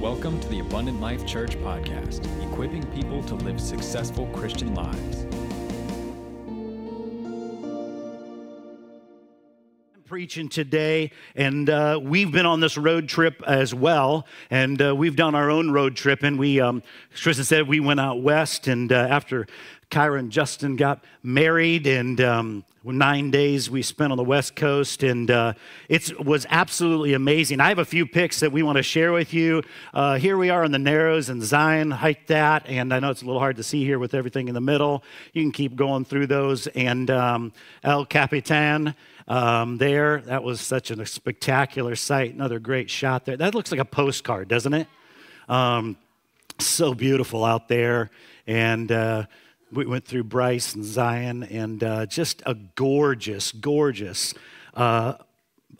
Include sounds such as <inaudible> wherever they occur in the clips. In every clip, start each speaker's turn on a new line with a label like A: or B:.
A: Welcome to the Abundant Life Church podcast, equipping people to live successful Christian lives.
B: Preaching today, and uh, we've been on this road trip as well. And uh, we've done our own road trip, and we, um, Tristan said, we went out west. And uh, after Kyra and Justin got married, and um, nine days we spent on the West Coast, and uh, it was absolutely amazing. I have a few pics that we want to share with you. Uh, here we are in the Narrows, and Zion hiked that, and I know it's a little hard to see here with everything in the middle. You can keep going through those, and um, El Capitan um, there. That was such a spectacular sight. Another great shot there. That looks like a postcard, doesn't it? Um, so beautiful out there. And uh, we went through Bryce and Zion, and uh, just a gorgeous, gorgeous, uh,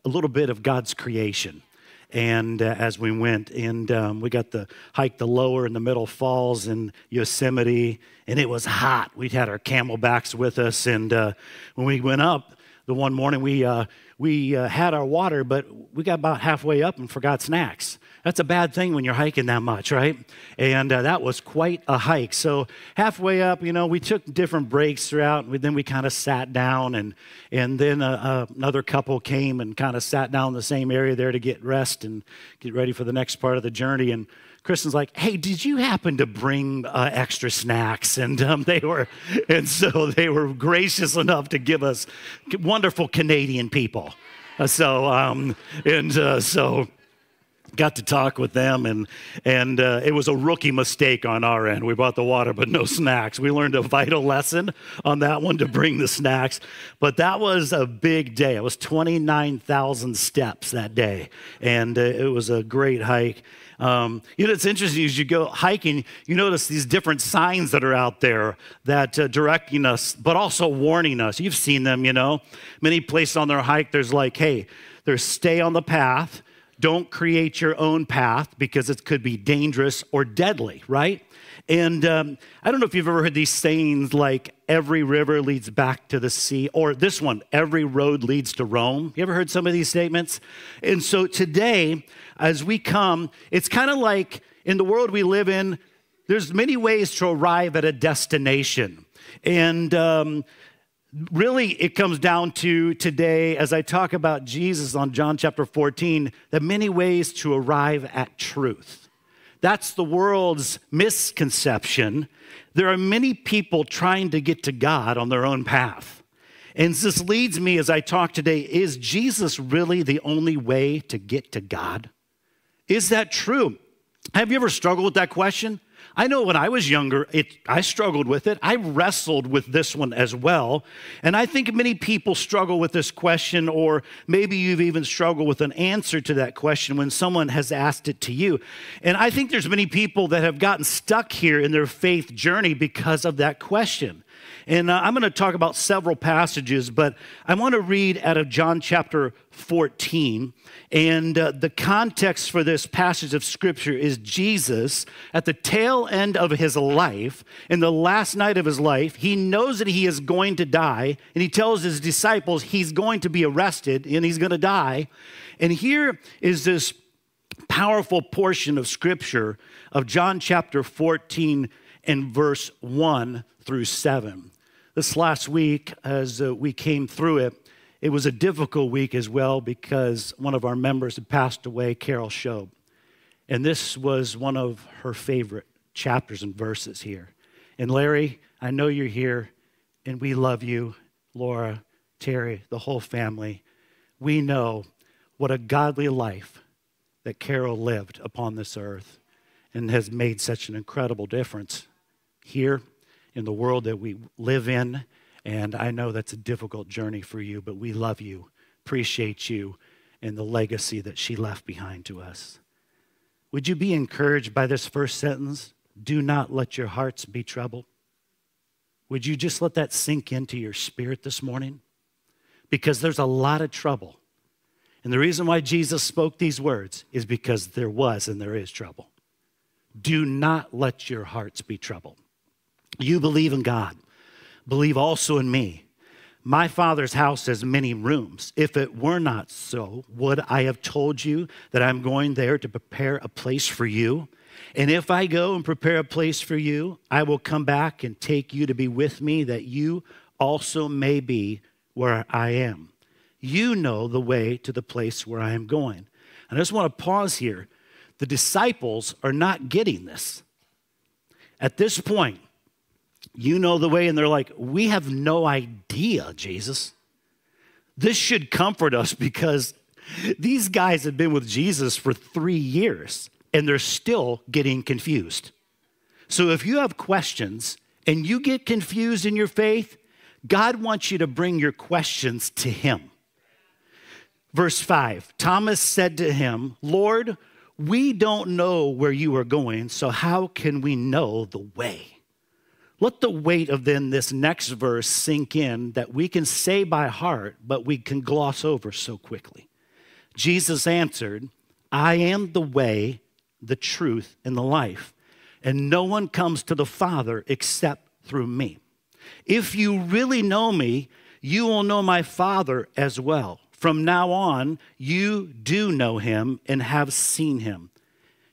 B: a little bit of God's creation and uh, as we went and um, we got the hike the lower and the middle falls in yosemite and it was hot we'd had our camelbacks with us and uh, when we went up the one morning we, uh, we uh, had our water, but we got about halfway up and forgot snacks. That's a bad thing when you're hiking that much, right? And uh, that was quite a hike. So halfway up, you know, we took different breaks throughout. And then we kind of sat down, and and then uh, uh, another couple came and kind of sat down in the same area there to get rest and get ready for the next part of the journey. And Kristen's like, "Hey, did you happen to bring uh, extra snacks?" And um, they were, and so they were gracious enough to give us wonderful Canadian people. Uh, so um, and uh, so got to talk with them and and uh, it was a rookie mistake on our end. We bought the water but no snacks. We learned a vital lesson on that one to bring the snacks. But that was a big day. It was 29000 steps that day. And uh, it was a great hike um, you know, it's interesting as you go hiking, you notice these different signs that are out there that uh, directing us, but also warning us. You've seen them, you know. Many places on their hike, there's like, hey, there's stay on the path. Don't create your own path because it could be dangerous or deadly, right? And um, I don't know if you've ever heard these sayings like every river leads back to the sea, or this one, every road leads to Rome. You ever heard some of these statements? And so today, as we come, it's kind of like in the world we live in, there's many ways to arrive at a destination. And um, really, it comes down to today, as I talk about Jesus on John chapter 14, the many ways to arrive at truth. That's the world's misconception. There are many people trying to get to God on their own path. And this leads me as I talk today is Jesus really the only way to get to God? Is that true? Have you ever struggled with that question? I know when I was younger, it, I struggled with it. I wrestled with this one as well. And I think many people struggle with this question, or maybe you've even struggled with an answer to that question when someone has asked it to you. And I think there's many people that have gotten stuck here in their faith journey because of that question. And uh, I'm going to talk about several passages, but I want to read out of John chapter 14. And uh, the context for this passage of scripture is Jesus at the tail end of his life, in the last night of his life, he knows that he is going to die, and he tells his disciples he's going to be arrested and he's going to die. And here is this powerful portion of scripture of John chapter 14 and verse 1 through 7 this last week, as uh, we came through it, it was a difficult week as well because one of our members had passed away, Carol Shobe. And this was one of her favorite chapters and verses here. And Larry, I know you're here, and we love you, Laura, Terry, the whole family. We know what a godly life that Carol lived upon this earth and has made such an incredible difference here in the world that we live in. And I know that's a difficult journey for you, but we love you, appreciate you, and the legacy that she left behind to us. Would you be encouraged by this first sentence? Do not let your hearts be troubled. Would you just let that sink into your spirit this morning? Because there's a lot of trouble. And the reason why Jesus spoke these words is because there was and there is trouble. Do not let your hearts be troubled. You believe in God, believe also in me. My Father's house has many rooms. If it were not so, would I have told you that I'm going there to prepare a place for you? And if I go and prepare a place for you, I will come back and take you to be with me, that you also may be where I am. You know the way to the place where I am going. And I just want to pause here. The disciples are not getting this. At this point, you know the way, and they're like, We have no idea, Jesus. This should comfort us because these guys have been with Jesus for three years and they're still getting confused. So if you have questions and you get confused in your faith, God wants you to bring your questions to Him. Verse 5 Thomas said to him, Lord, we don't know where you are going, so how can we know the way? Let the weight of then this next verse sink in that we can say by heart, but we can gloss over so quickly. Jesus answered, I am the way, the truth, and the life, and no one comes to the Father except through me. If you really know me, you will know my Father as well. From now on, you do know him and have seen him.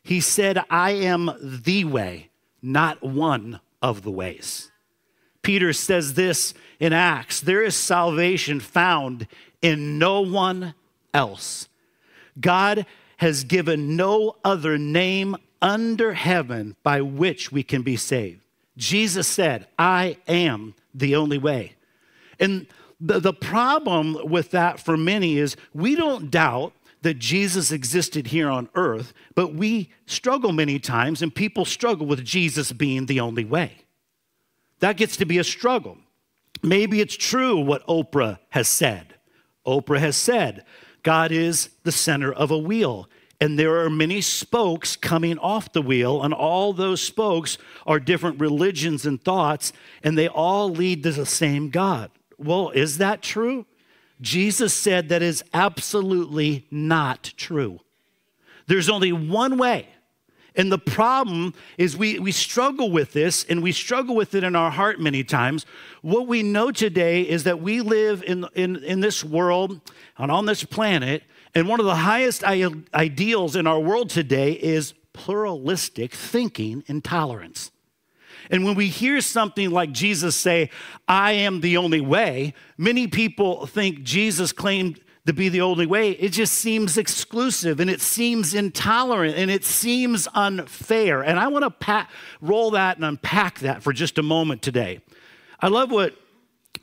B: He said, I am the way, not one of the ways. Peter says this in Acts there is salvation found in no one else. God has given no other name under heaven by which we can be saved. Jesus said, I am the only way. And the, the problem with that for many is we don't doubt that Jesus existed here on earth, but we struggle many times, and people struggle with Jesus being the only way. That gets to be a struggle. Maybe it's true what Oprah has said. Oprah has said, God is the center of a wheel, and there are many spokes coming off the wheel, and all those spokes are different religions and thoughts, and they all lead to the same God. Well, is that true? Jesus said that is absolutely not true. There's only one way. And the problem is we, we struggle with this and we struggle with it in our heart many times. What we know today is that we live in, in, in this world and on this planet, and one of the highest ideals in our world today is pluralistic thinking and tolerance. And when we hear something like Jesus say, I am the only way, many people think Jesus claimed to be the only way. It just seems exclusive and it seems intolerant and it seems unfair. And I want to pa- roll that and unpack that for just a moment today. I love what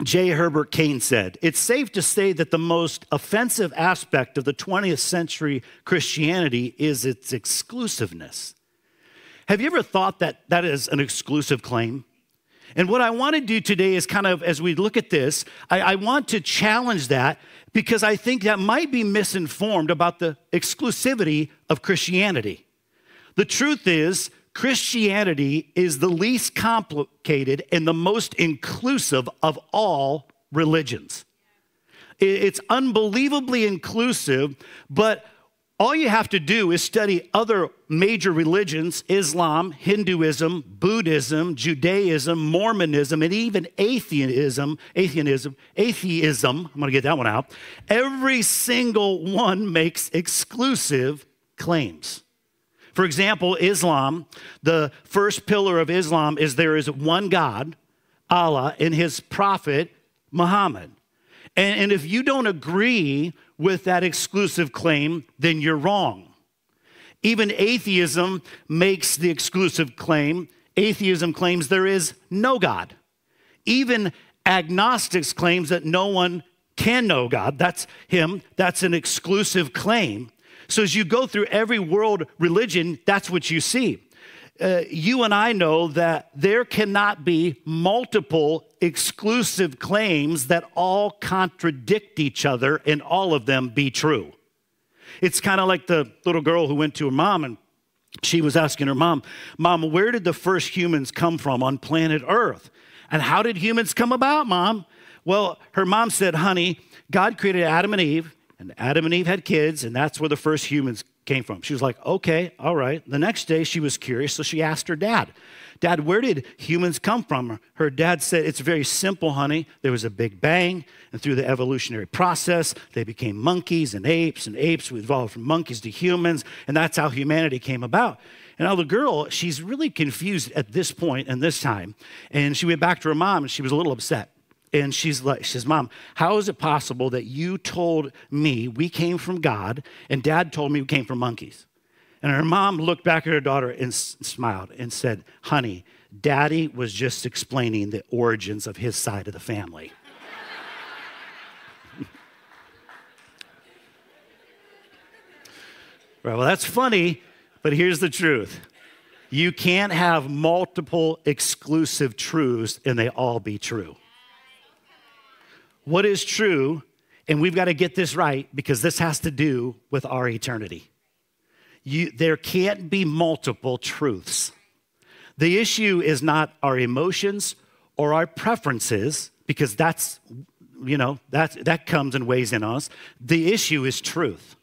B: J. Herbert Kane said. It's safe to say that the most offensive aspect of the 20th century Christianity is its exclusiveness. Have you ever thought that that is an exclusive claim? And what I want to do today is kind of, as we look at this, I, I, want to challenge that because I think that might be misinformed about the exclusivity of Christianity. The truth is, Christianity is the least complicated and the most inclusive of all religions. It's unbelievably inclusive, but all you have to do is study other major religions Islam, Hinduism, Buddhism, Judaism, Mormonism, and even atheism. Atheism, atheism, I'm gonna get that one out. Every single one makes exclusive claims. For example, Islam, the first pillar of Islam is there is one God, Allah, and his prophet, Muhammad. And, and if you don't agree with that exclusive claim, then you're wrong. Even atheism makes the exclusive claim. Atheism claims there is no God. Even agnostics claims that no one can know God. That's him. That's an exclusive claim. So as you go through every world religion, that's what you see uh, you and I know that there cannot be multiple exclusive claims that all contradict each other and all of them be true. It's kind of like the little girl who went to her mom and she was asking her mom, Mom, where did the first humans come from on planet Earth? And how did humans come about, Mom? Well, her mom said, Honey, God created Adam and Eve, and Adam and Eve had kids, and that's where the first humans came from. She was like, okay, all right. The next day she was curious, so she asked her dad, Dad, where did humans come from? Her dad said, It's very simple, honey. There was a big bang, and through the evolutionary process, they became monkeys and apes, and apes evolved from monkeys to humans, and that's how humanity came about. And now the girl, she's really confused at this point and this time. And she went back to her mom, and she was a little upset. And she's like, she says, Mom, how is it possible that you told me we came from God and dad told me we came from monkeys? And her mom looked back at her daughter and smiled and said, Honey, daddy was just explaining the origins of his side of the family. <laughs> right, well, that's funny, but here's the truth you can't have multiple exclusive truths and they all be true. What is true, and we've got to get this right because this has to do with our eternity. You, there can't be multiple truths. The issue is not our emotions or our preferences, because that's, you know, that, that comes and weighs in us. The issue is truth.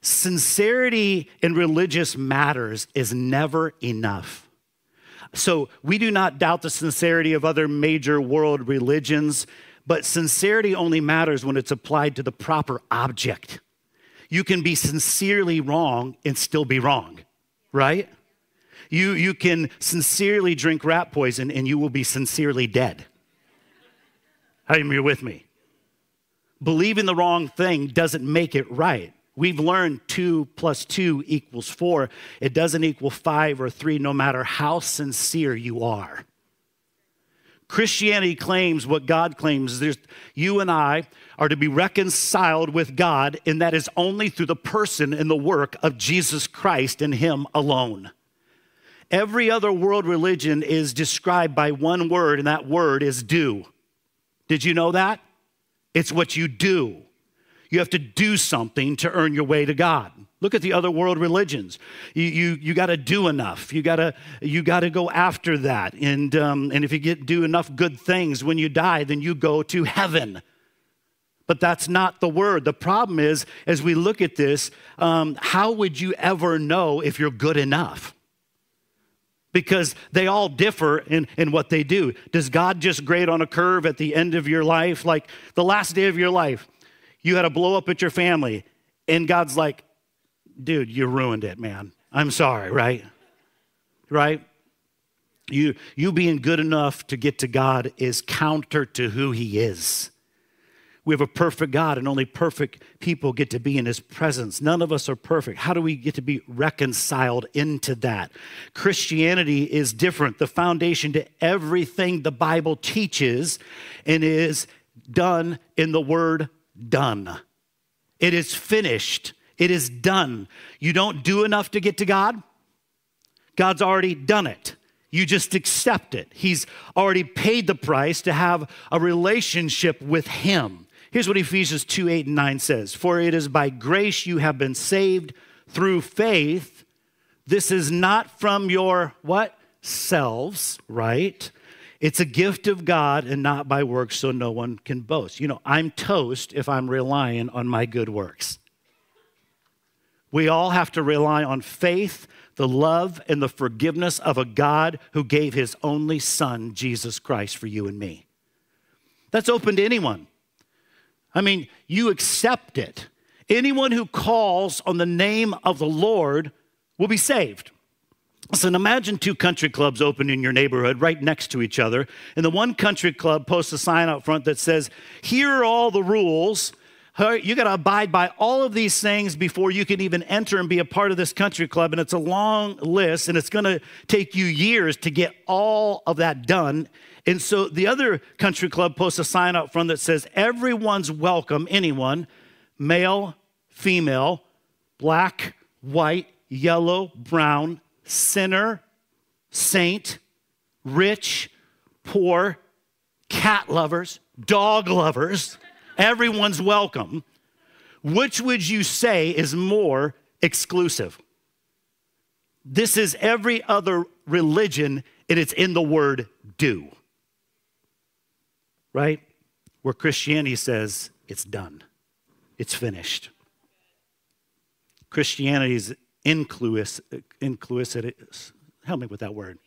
B: Sincerity in religious matters is never enough. So we do not doubt the sincerity of other major world religions, but sincerity only matters when it's applied to the proper object you can be sincerely wrong and still be wrong, right? You, you can sincerely drink rat poison and you will be sincerely dead. How many are with me? Believing the wrong thing doesn't make it right. We've learned two plus two equals four. It doesn't equal five or three, no matter how sincere you are. Christianity claims what God claims. Is there's, you and I are to be reconciled with God, and that is only through the person and the work of Jesus Christ and Him alone. Every other world religion is described by one word, and that word is do. Did you know that? It's what you do. You have to do something to earn your way to God. Look at the other world religions. You, you, you got to do enough. You got to you got to go after that. And, um, and if you get do enough good things when you die, then you go to heaven. But that's not the word. The problem is, as we look at this, um, how would you ever know if you're good enough? Because they all differ in, in what they do. Does God just grade on a curve at the end of your life? Like the last day of your life, you had a blow up at your family, and God's like, dude, you ruined it, man. I'm sorry, right? Right? You, you being good enough to get to God is counter to who He is. We have a perfect God, and only perfect people get to be in His presence. None of us are perfect. How do we get to be reconciled into that? Christianity is different. The foundation to everything the Bible teaches and is done in the word done. It is finished. It is done. You don't do enough to get to God, God's already done it. You just accept it. He's already paid the price to have a relationship with Him. Here's what Ephesians 2 8 and 9 says For it is by grace you have been saved through faith. This is not from your what? Selves, right? It's a gift of God and not by works, so no one can boast. You know, I'm toast if I'm relying on my good works. We all have to rely on faith, the love, and the forgiveness of a God who gave his only Son, Jesus Christ, for you and me. That's open to anyone. I mean, you accept it. Anyone who calls on the name of the Lord will be saved. Listen, imagine two country clubs open in your neighborhood right next to each other. And the one country club posts a sign out front that says, Here are all the rules you got to abide by all of these things before you can even enter and be a part of this country club. And it's a long list, and it's going to take you years to get all of that done. And so the other country club posts a sign out front that says, Everyone's welcome, anyone, male, female, black, white, yellow, brown, sinner, saint, rich, poor, cat lovers, dog lovers everyone's welcome, which would you say is more exclusive? This is every other religion, and it's in the word do. Right? Where Christianity says it's done, it's finished. Christianity is inclusive. Help me with that word.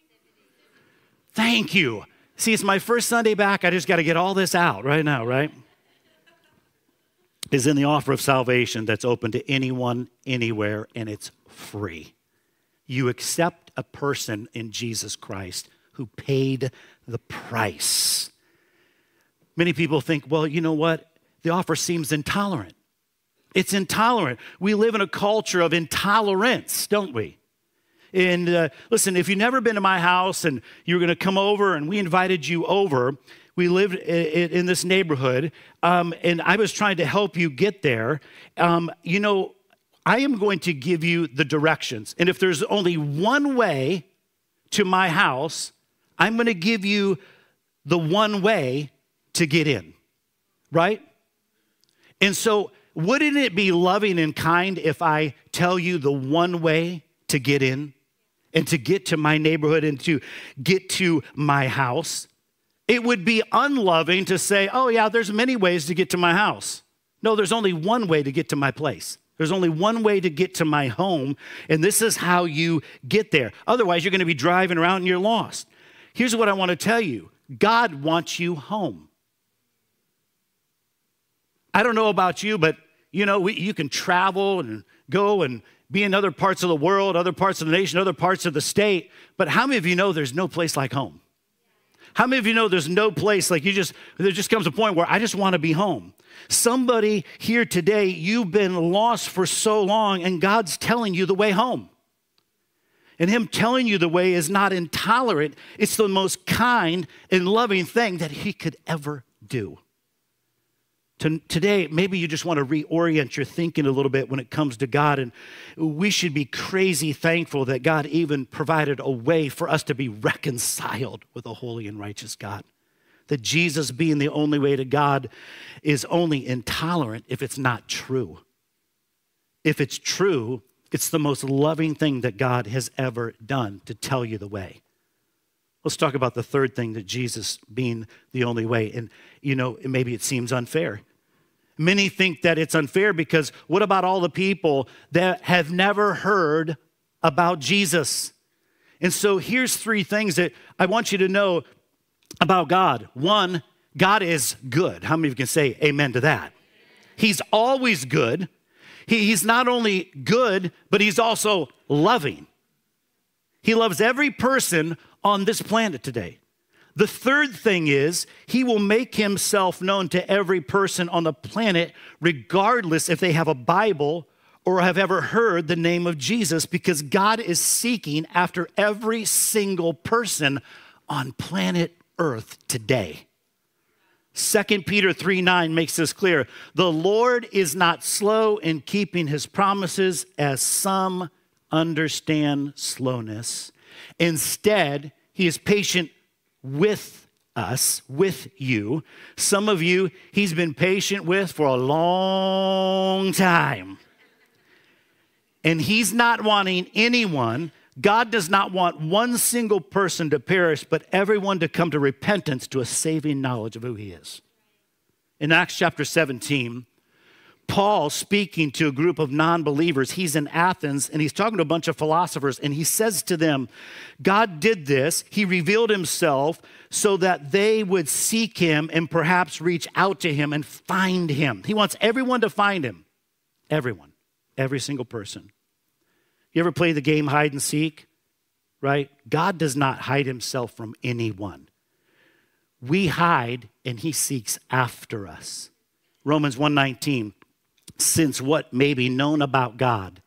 B: Thank you. See, it's my first Sunday back. I just got to get all this out right now, right? Is in the offer of salvation that's open to anyone, anywhere, and it's free. You accept a person in Jesus Christ who paid the price. Many people think, well, you know what? The offer seems intolerant. It's intolerant. We live in a culture of intolerance, don't we? And uh, listen, if you've never been to my house and you're going to come over and we invited you over, we lived in, this neighborhood, um, and I was trying to help you get there. Um, you know, I am going to give you the directions. And if there's only one way to my house, I'm going to give you the one way to get in, right? And so, wouldn't it be loving and kind if I tell you the one way to get in and to get to my neighborhood and to get to my house? It would be unloving to say, oh, yeah, there's many ways to get to my house. No, there's only one way to get to my place. There's only one way to get to my home, and this is how you get there. Otherwise, you're going to be driving around and you're lost. Here's what I want to tell you God wants you home. I don't know about you, but you know, we, you can travel and go and be in other parts of the world, other parts of the nation, other parts of the state. But how many of you know there's no place like home? How many of you know there's no place like you just, there just comes a point where I just want to be home? Somebody here today, you've been lost for so long, and God's telling you the way home. And Him telling you the way is not intolerant, it's the most kind and loving thing that He could ever do. Today, maybe you just want to reorient your thinking a little bit when it comes to God. And we should be crazy thankful that God even provided a way for us to be reconciled with a holy and righteous God. That Jesus being the only way to God is only intolerant if it's not true. If it's true, it's the most loving thing that God has ever done to tell you the way. Let's talk about the third thing that Jesus being the only way. And, you know, maybe it seems unfair. Many think that it's unfair because what about all the people that have never heard about Jesus? And so here's three things that I want you to know about God. One, God is good. How many of you can say amen to that? He's always good. He, he's not only good, but he's also loving. He loves every person on this planet today. The third thing is, he will make himself known to every person on the planet, regardless if they have a Bible or have ever heard the name of Jesus, because God is seeking after every single person on planet Earth today. 2 Peter 3 9 makes this clear. The Lord is not slow in keeping his promises, as some understand slowness. Instead, he is patient with us, with you. Some of you, he's been patient with for a long time. And he's not wanting anyone, God does not want one single person to perish, but everyone to come to repentance to a saving knowledge of who he is. In Acts chapter 17, Paul speaking to a group of non believers. He's in Athens and he's talking to a bunch of philosophers, and he says to them, God did this. He revealed himself so that they would seek him and perhaps reach out to him and find him. He wants everyone to find him. Everyone, every single person. You ever play the game hide and seek? Right? God does not hide himself from anyone. We hide and he seeks after us. Romans 119 since what may be known about God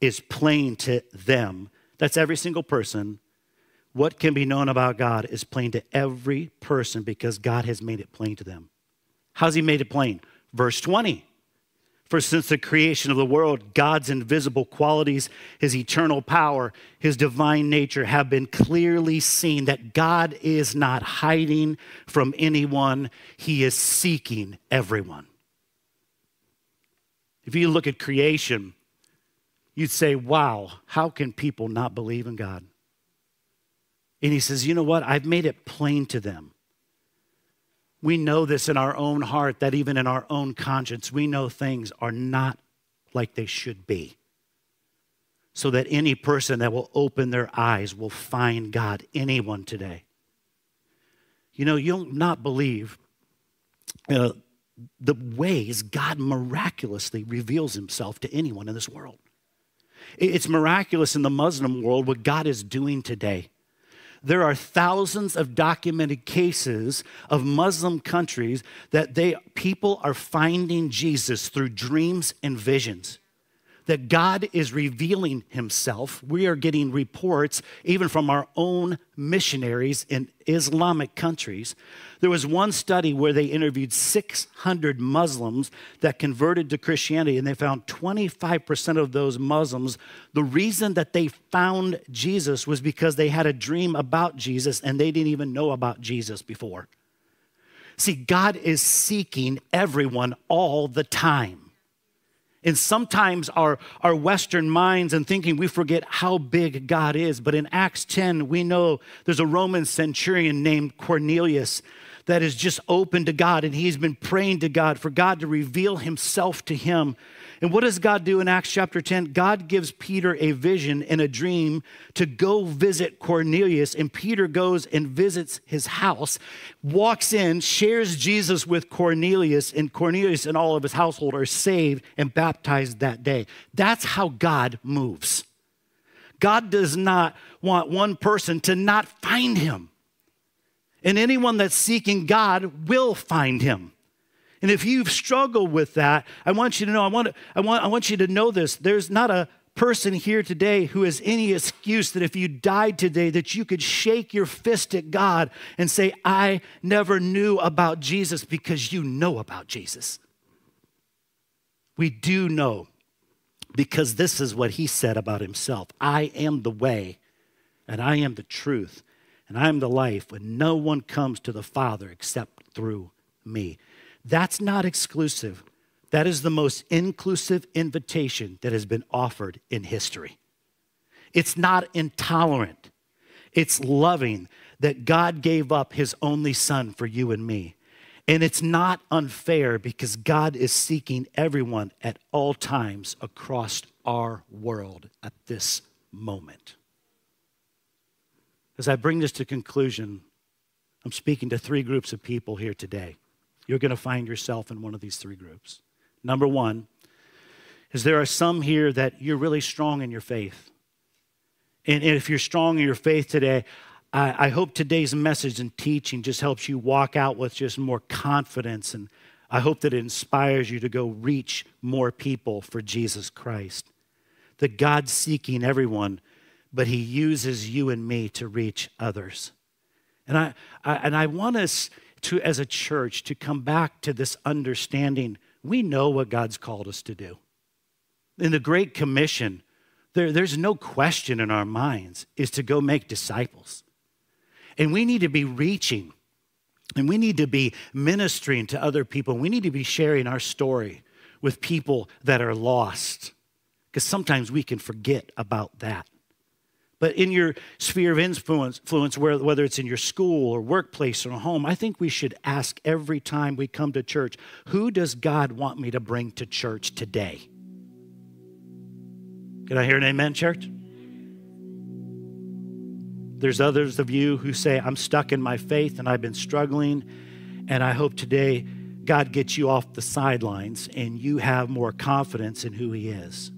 B: is plain to them. That's every single person. What can be known about God is plain to every person because God has made it plain to them. How's He made it plain? Verse 20. For since the creation of the world, God's invisible qualities, his eternal power, his divine nature have been clearly seen that God is not hiding from anyone, he is seeking everyone. If you look at creation, you'd say, wow, how can people not believe in God? And he says, you know what? I've made it plain to them. We know this in our own heart, that even in our own conscience, we know things are not like they should be. so that any person that will open their eyes will find God. Anyone today. You know, you'll not believe uh, the ways God miraculously reveals himself to anyone in this world. It's miraculous in the Muslim world what God is doing today. There are thousands of documented cases of Muslim countries that they people are finding Jesus through dreams and visions that God is revealing himself. We are getting reports, even from our own missionaries in Islamic countries. There was one study where they interviewed 600 Muslims that converted to Christianity, and they found 25% of those Muslims, the reason that they found Jesus was because they had a dream about Jesus and they didn't even know about Jesus before. See, God is seeking everyone all the time. And sometimes our, our Western minds and thinking we forget how big God is. But in Acts 10, we know there's a Roman centurion named Cornelius that is just open to God and he's been praying to God for God to reveal himself to him. And what does God do in Acts chapter 10? God gives Peter a vision and a dream to go visit Cornelius. And Peter goes and visits his house, walks in, shares Jesus with Cornelius, and Cornelius and all of his household are saved and baptized that day. That's how God moves. God does not want one person to not find him. And anyone that's seeking God will find him. And if you've struggled with that, I want you to know, I want, I want, I want you to know this. There's not a person here today who has any excuse that if you died today that you could shake your fist at God and say, I never knew about Jesus because you know about Jesus. We do know because this is what he said about himself I am the way, and I am the truth, and I am the life, and no one comes to the Father except through me. That's not exclusive. That is the most inclusive invitation that has been offered in history. It's not intolerant, it's loving that God gave up his only son for you and me. And it's not unfair because God is seeking everyone at all times across our world at this moment. As I bring this to conclusion, I'm speaking to three groups of people here today you're going to find yourself in one of these three groups. Number one is there are some here that you're really strong in your faith. And if you're strong in your faith today, I, hope today's message and teaching just helps you walk out with just more confidence. And I hope that it inspires you to go reach more people for Jesus Christ. That God's seeking everyone, but He uses you and me to reach others. And I, I and I want us to, as a church, to come back to this understanding we know what God's called us to do. In the Great Commission, there, there's no question in our minds is to go make disciples. And we need to be reaching and we need to be ministering to other people. We need to be sharing our story with people that are lost because sometimes we can forget about that. But in your sphere of influence, influence, whether it's in your school or workplace or home, I think we should ask every time we come to church who does God want me to bring to church today? Can I hear an amen, church? There's others of you who say, I'm stuck in my faith and I've been struggling, and I hope today God gets you off the sidelines and you have more confidence in who He is.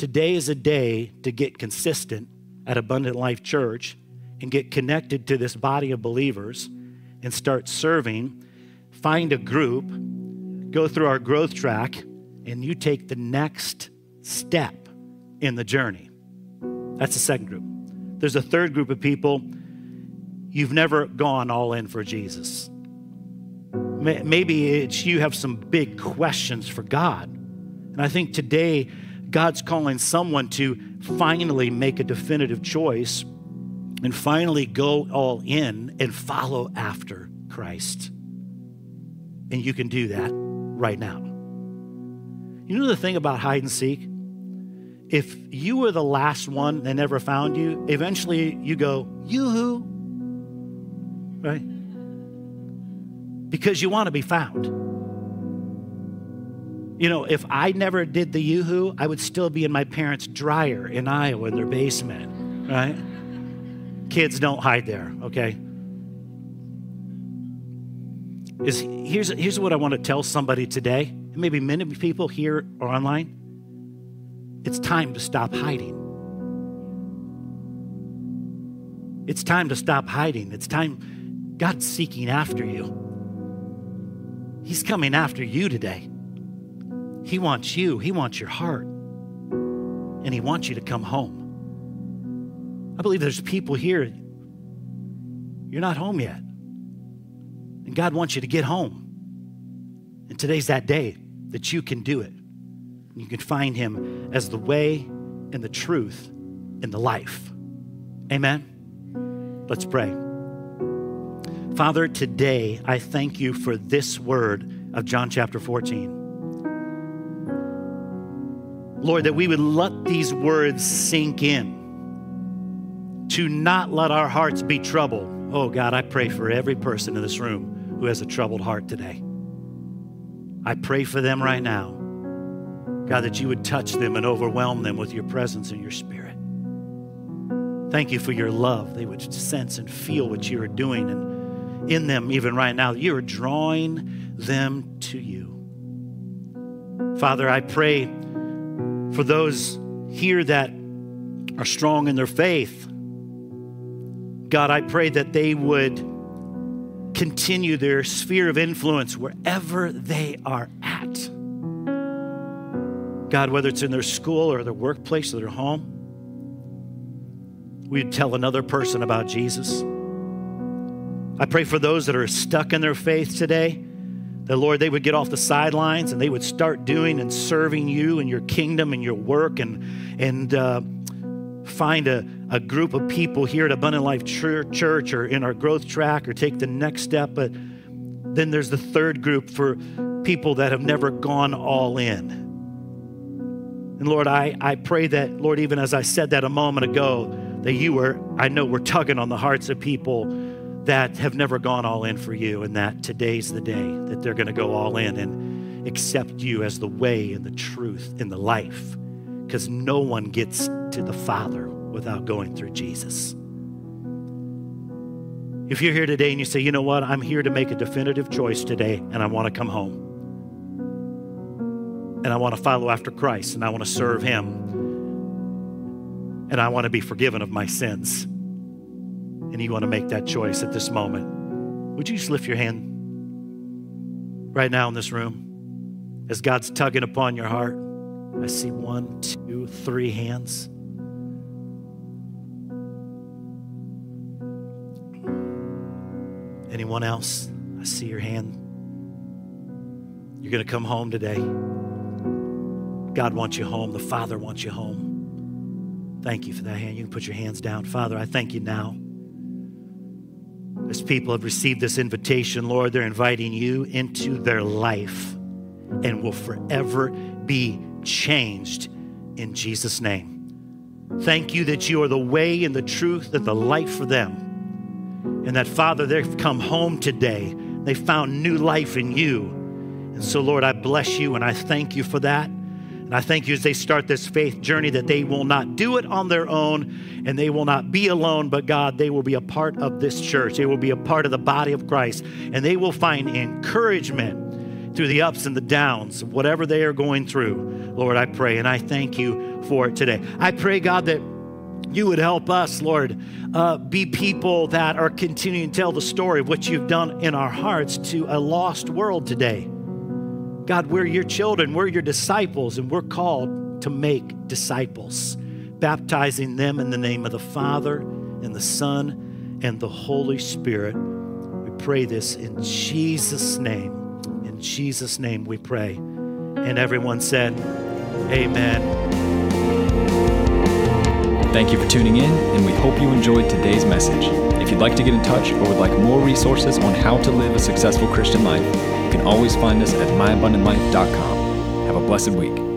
B: Today is a day to get consistent at Abundant Life Church and get connected to this body of believers and start serving, find a group, go through our growth track, and you take the next step in the journey. That's the second group. There's a third group of people, you've never gone all in for Jesus. Maybe it's you have some big questions for God. And I think today, God's calling someone to finally make a definitive choice and finally go all in and follow after Christ. And you can do that right now. You know the thing about hide and seek? If you were the last one that never found you, eventually you go, yoo-hoo, right? Because you want to be found. You know, if I never did the yoo-hoo, I would still be in my parents' dryer in Iowa in their basement, right? Kids don't hide there, okay? Is here's here's what I want to tell somebody today, maybe many people here or online. It's time to stop hiding. It's time to stop hiding. It's time God's seeking after you. He's coming after you today. He wants you, He wants your heart, and He wants you to come home. I believe there's people here, you're not home yet, and God wants you to get home. And today's that day that you can do it. You can find Him as the way and the truth and the life. Amen. Let's pray. Father, today I thank you for this word of John chapter 14. Lord, that we would let these words sink in, to not let our hearts be troubled. Oh, God, I pray for every person in this room who has a troubled heart today. I pray for them right now. God, that you would touch them and overwhelm them with your presence and your spirit. Thank you for your love. They would sense and feel what you are doing and in them, even right now. You are drawing them to you. Father, I pray for those here that are strong in their faith. God, I pray that they would continue their sphere of influence wherever they are at. God, whether it's in their school or their workplace or their home, we'd tell another person about Jesus. I pray for those that are stuck in their faith today that, Lord, they would get off the sidelines and they would start doing and serving you and your kingdom and your work and, and uh, find a, a group of people here at Abundant Life Church or in our growth track or take the next step. But then there's the third group for people that have never gone all in. And Lord, I, I pray that, Lord, even as I said that a moment ago, that you were, I know, we're tugging on the hearts of people that have never gone all in for you, and that today's the day that they're going to go all in and accept you as the way and the truth and the life. Because no one gets to the Father without going through Jesus. If you're here today and you say, you know what, I'm here to make a definitive choice today and I want to come home. And I want to follow after Christ and I want to serve Him. And I want to be forgiven of my sins and you want to make that choice at this moment, would you just lift your hand right now in this room as God's tugging upon your heart? I see one, two, three hands. Anyone else? I see your hand. You're going to come home today. God wants you home. The Father wants you home. Thank you for that hand. You can put your hands down. Father, I thank you now as people have received this invitation, Lord, they're inviting you into their life and will forever be changed in Jesus' name. Thank you that you are the way and the truth and the life for them. And that, Father, they've come home today. They found new life in you. And so, Lord, I bless you and I thank you for that. And I thank you as they start this faith journey that they will not do it on their own and they will not be alone, but God, they will be a part of this church. They will be a part of the body of Christ and they will find encouragement through the ups and the downs, of whatever they are going through. Lord, I pray and I thank you for it today. I pray, God, that you would help us, Lord, uh, be people that are continuing to tell the story of what you've done in our hearts to a lost world today. God, we're your children, we're your disciples, and we're called to make disciples, baptizing them in the name of the Father and the Son and the Holy Spirit. We pray this in Jesus' name. In Jesus' name we pray. And everyone said, Amen.
A: Thank you for tuning in, and we hope you enjoyed today's message. If you'd like to get in touch or would like more resources on how to live a successful Christian life, you can always find us at myabundantlife.com. Have a blessed week.